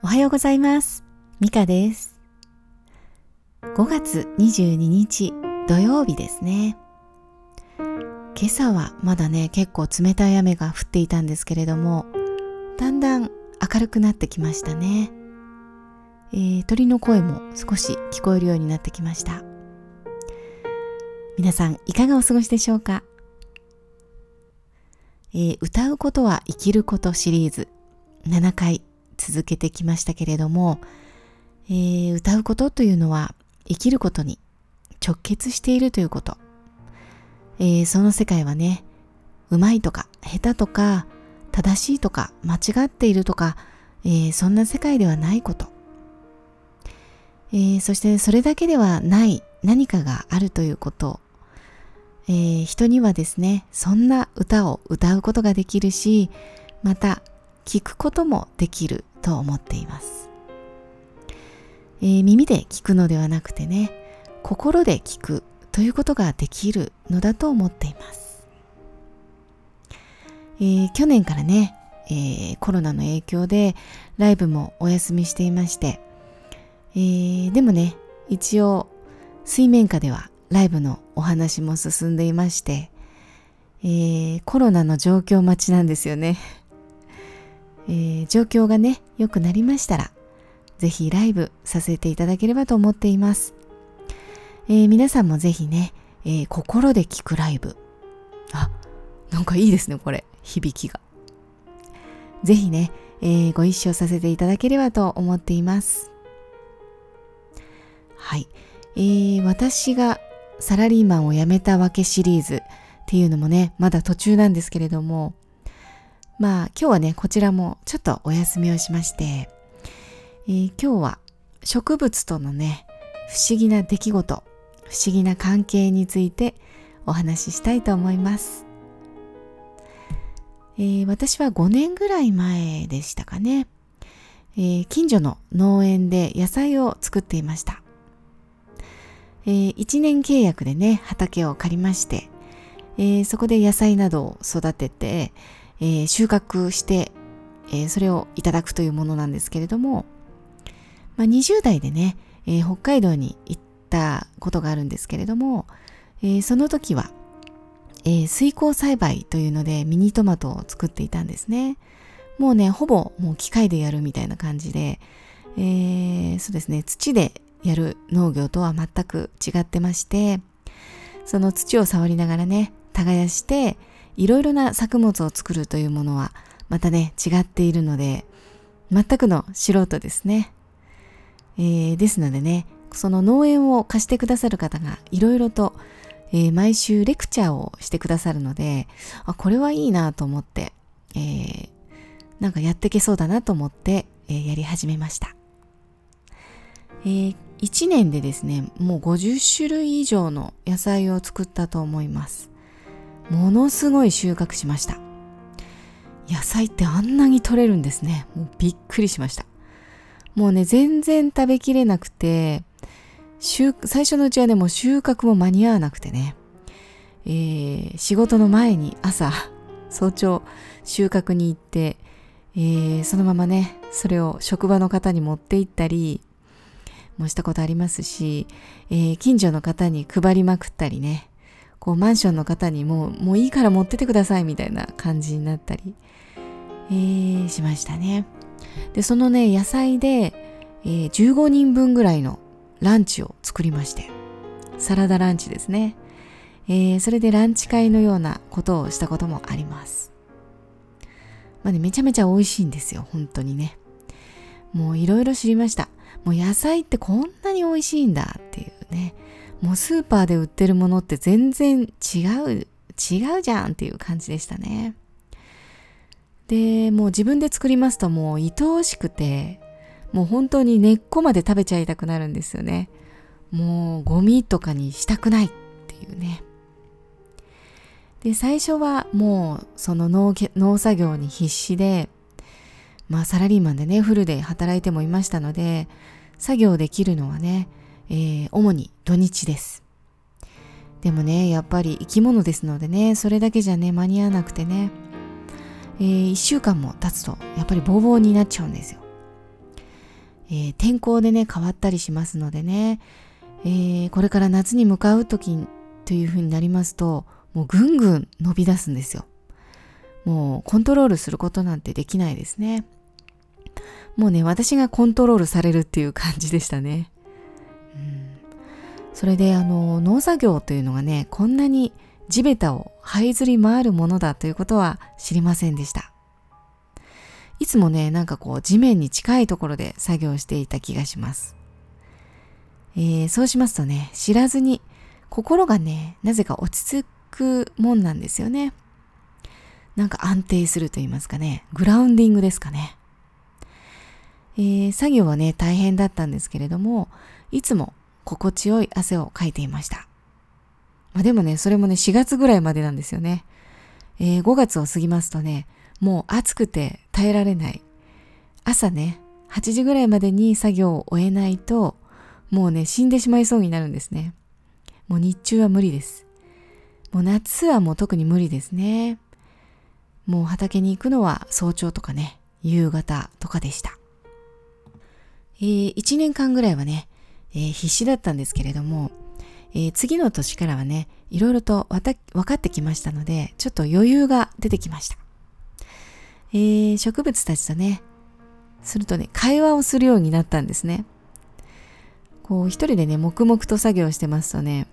おはようございます。ミカです。5月22日土曜日ですね。今朝はまだね、結構冷たい雨が降っていたんですけれども、だんだん明るくなってきましたね。えー鳥の声も少し聞こえるようになってきました。皆さん、いかがお過ごしでしょうか、えー歌うことは生きることシリーズ7回続けてきましたけれども、えー歌うことというのは生きることに直結しているということ。えーその世界はね、うまいとか下手とか正しいとか間違っているとか、えーそんな世界ではないこと。えーそしてそれだけではない何かがあるということ。えー人にはですね、そんな歌を歌うことができるし、また聞くこともできると思っています。えー耳で聞くのではなくてね、心で聞くということができるのだと思っています。えー去年からね、えーコロナの影響でライブもお休みしていまして、えーでもね、一応水面下ではライブのお話も進んでいまして、えーコロナの状況待ちなんですよね。えー状況がね、良くなりましたら、ぜひライブさせていただければと思っています。えー皆さんもぜひね、えー心で聞くライブ。あ、なんかいいですね、これ。響きが。ぜひね、えご一緒させていただければと思っています。はい。えー私がサラリーマンを辞めたわけシリーズっていうのもね、まだ途中なんですけれども、まあ今日はね、こちらもちょっとお休みをしまして、えー今日は植物とのね、不思議な出来事、不思議な関係についてお話ししたいと思います。えー私は5年ぐらい前でしたかね、えー近所の農園で野菜を作っていました。え1年契約でね、畑を借りまして、えーそこで野菜などを育てて、えー収穫して、えーそれをいただくというものなんですけれども、まあ、20代でね、えー北海道に行ったことがあるんですけれども、えその時は、え水耕栽培というのでミニトマトを作っていたんですね。もうね、ほぼもう機械でやるみたいな感じで、えそうですね、土でやる農業とは全く違ってまして、その土を触りながらね、耕して、いろいろな作物を作るというものは、またね、違っているので、全くの素人ですね。えーですのでね、その農園を貸してくださる方がいろいろと、えー毎週レクチャーをしてくださるので、あ、これはいいなと思って、えーなんかやってけそうだなと思って、えーやり始めました。えー1年でですね、もう50種類以上の野菜を作ったと思います。ものすごい収穫しました。野菜ってあんなに取れるんですね。もうびっくりしました。もうね、全然食べきれなくて、最初のうちはね、もう収穫も間に合わなくてね、えー仕事の前に朝、早朝収穫に行って、えーそのままね、それを職場の方に持って行ったり、もしたことありますし、えー近所の方に配りまくったりね、こうマンションの方にももういいから持っててくださいみたいな感じになったり、えーしましたね。で、そのね、野菜で、えー15人分ぐらいのランチを作りまして、サラダランチですね。えーそれでランチ会のようなことをしたこともあります。まあね、めちゃめちゃ美味しいんですよ、本当にね。もういろいろ知りました。もう野菜ってこんなに美味しいんだっていうね。もうスーパーで売ってるものって全然違う、違うじゃんっていう感じでしたね。で、もう自分で作りますともう愛おしくて、もう本当に根っこまで食べちゃいたくなるんですよね。もうゴミとかにしたくないっていうね。で、最初はもうその農農作業に必死で、まあサラリーマンでね、フルで働いてもいましたので、作業できるのはね、えー主に土日です。でもね、やっぱり生き物ですのでね、それだけじゃね、間に合わなくてね、えー、1週間も経つと、やっぱりボーボーになっちゃうんですよ。えー、天候でね変わったりしますのでね、えー、これから夏に向かう時という風になりますともうぐんぐん伸び出すんですよもうコントロールすることなんてできないですねもうね私がコントロールされるっていう感じでしたね、それであの農作業というのがねこんなに地べたを這いずり回るものだということは知りませんでしたいつもね、なんかこう地面に近いところで作業していた気がします。えー、そうしますとね、知らずに心がね、なぜか落ち着くもんなんですよね。なんか安定すると言いますかね、グラウンディングですかね。えー、作業はね、大変だったんですけれども、いつも心地よい汗をかいていました。まあ、でもね、それもね、4月ぐらいまでなんですよね。えー、5月を過ぎますとね、もう暑くて耐えられない。朝ね、8時ぐらいまでに作業を終えないと、もうね、死んでしまいそうになるんですね。もう日中は無理です。もう夏はもう特に無理ですね。もう畑に行くのは早朝とかね、夕方とかでした。えー、1年間ぐらいはね、えー、必死だったんですけれども、えー、次の年からはね、いろいろとわた分かってきましたので、ちょっと余裕が出てきました。えー、植物たちとね、するとね、会話をするようになったんですね。こう一人でね、黙々と作業してますとね、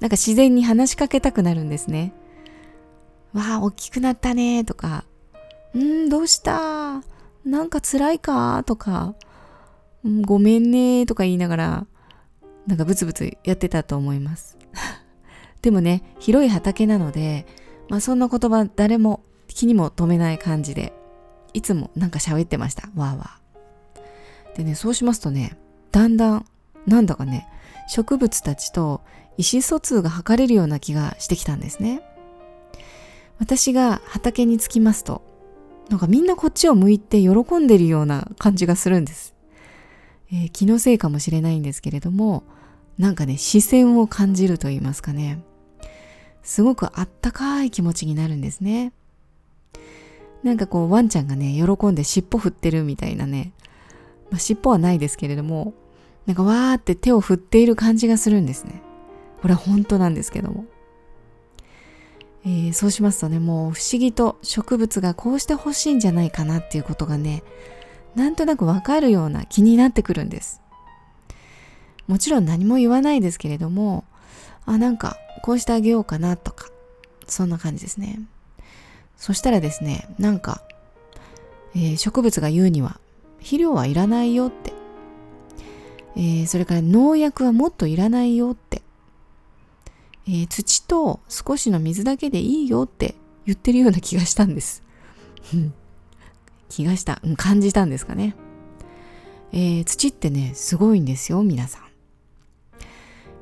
なんか自然に話しかけたくなるんですね。わあ、大きくなったねとか、んどうした？なんか辛いか？とか、ごめんねとか言いながら、なんかブツブツやってたと思います。でもね、広い畑なので、まあそんな言葉誰も気にも留めない感じで、いつもなんか喋ってました。わーわー。でね、そうしますとね、だんだん、なんだかね、植物たちと意思疎通が図れるような気がしてきたんですね。私が畑に着きますと、なんかみんなこっちを向いて喜んでるような感じがするんです。えー、気のせいかもしれないんですけれども、なんかね、視線を感じると言いますかね。すごくあったかい気持ちになるんですね。なんかこうワンちゃんがね、喜んで尻尾振ってるみたいなね、まあ、尻尾はないですけれども、なんかわーって手を振っている感じがするんですね。これは本当なんですけども。えー、そうしますとね、もう不思議と植物がこうしてほしいんじゃないかなっていうことがね、なんとなくわかるような気になってくるんです。もちろん何も言わないですけれども、あ、なんかこうしてあげようかなとか、そんな感じですね。そしたらですね、なんか、えー、植物が言うには、肥料はいらないよって、えー、それから農薬はもっといらないよって、えー、土と少しの水だけでいいよって言ってるような気がしたんです。気がした、うん、感じたんですかね。えー、土ってね、すごいんですよ、皆さん。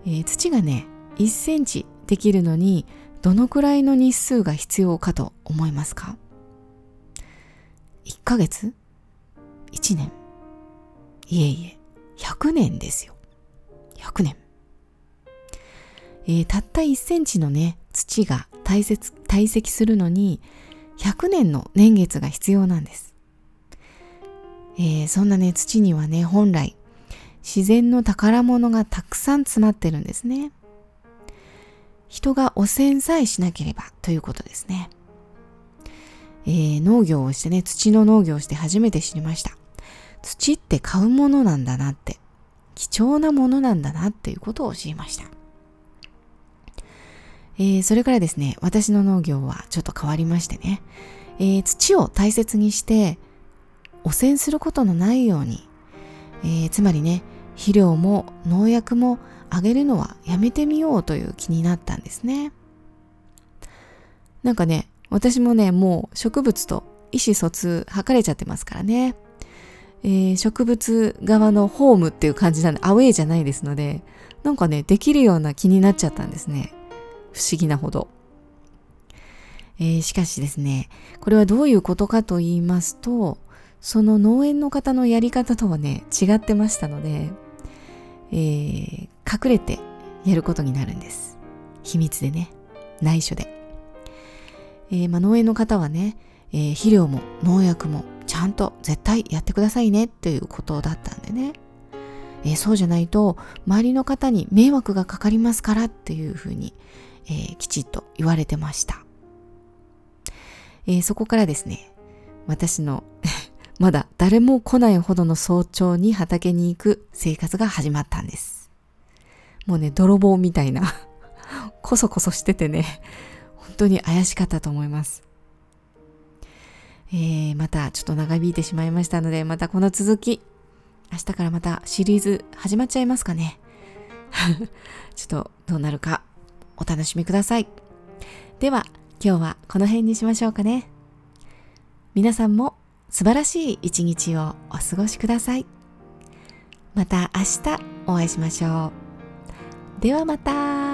えー、土がね、1センチできるのにどのくらいの日数が必要かと思いますか ?1 ヶ月 ?1 年？いえいえ、100年ですよ。100年。えー、たった1センチのね、土が堆積堆積するのに100年の年月が必要なんです。えー、そんなね、土にはね、本来自然の宝物がたくさん詰まってるんですね。人が汚染さえしなければということですね。えー、農業をしてね、土の農業をして初めて知りました。土って買うものなんだなって、貴重なものなんだなっていうことを知りました。えー、それからですね、私の農業はちょっと変わりましてね、えー、土を大切にして、汚染することのないように、えー、つまりね、肥料も農薬もあげるのはやめてみようという気になったんですね。なんかね、私もね、もう植物と意思疎通図れちゃってますからね。えー、植物側のホームっていう感じなんで、アウェイじゃないですので、なんかね、できるような気になっちゃったんですね。不思議なほど。えー、しかしですね、これはどういうことかと言いますと、その農園の方のやり方とはね、違ってましたので、えー、隠れてやることになるんです。秘密でね、内緒で。えー、まあ、農園の方はね、えー、肥料も農薬もちゃんと絶対やってくださいねっていうことだったんでね。えー、そうじゃないと周りの方に迷惑がかかりますからっていうふうに、えー、きちっと言われてました。えー、そこからですね、私のまだ誰も来ないほどの早朝に畑に行く生活が始まったんです。もうね、泥棒みたいなこそこそしててね、本当に怪しかったと思います。えー、またちょっと長引いてしまいましたので、またこの続き、明日からまたシリーズ始まっちゃいますかね。ちょっとどうなるかお楽しみください。では今日はこの辺にしましょうかね。皆さんも素晴らしい一日をお過ごしください。また明日お会いしましょう。ではまた。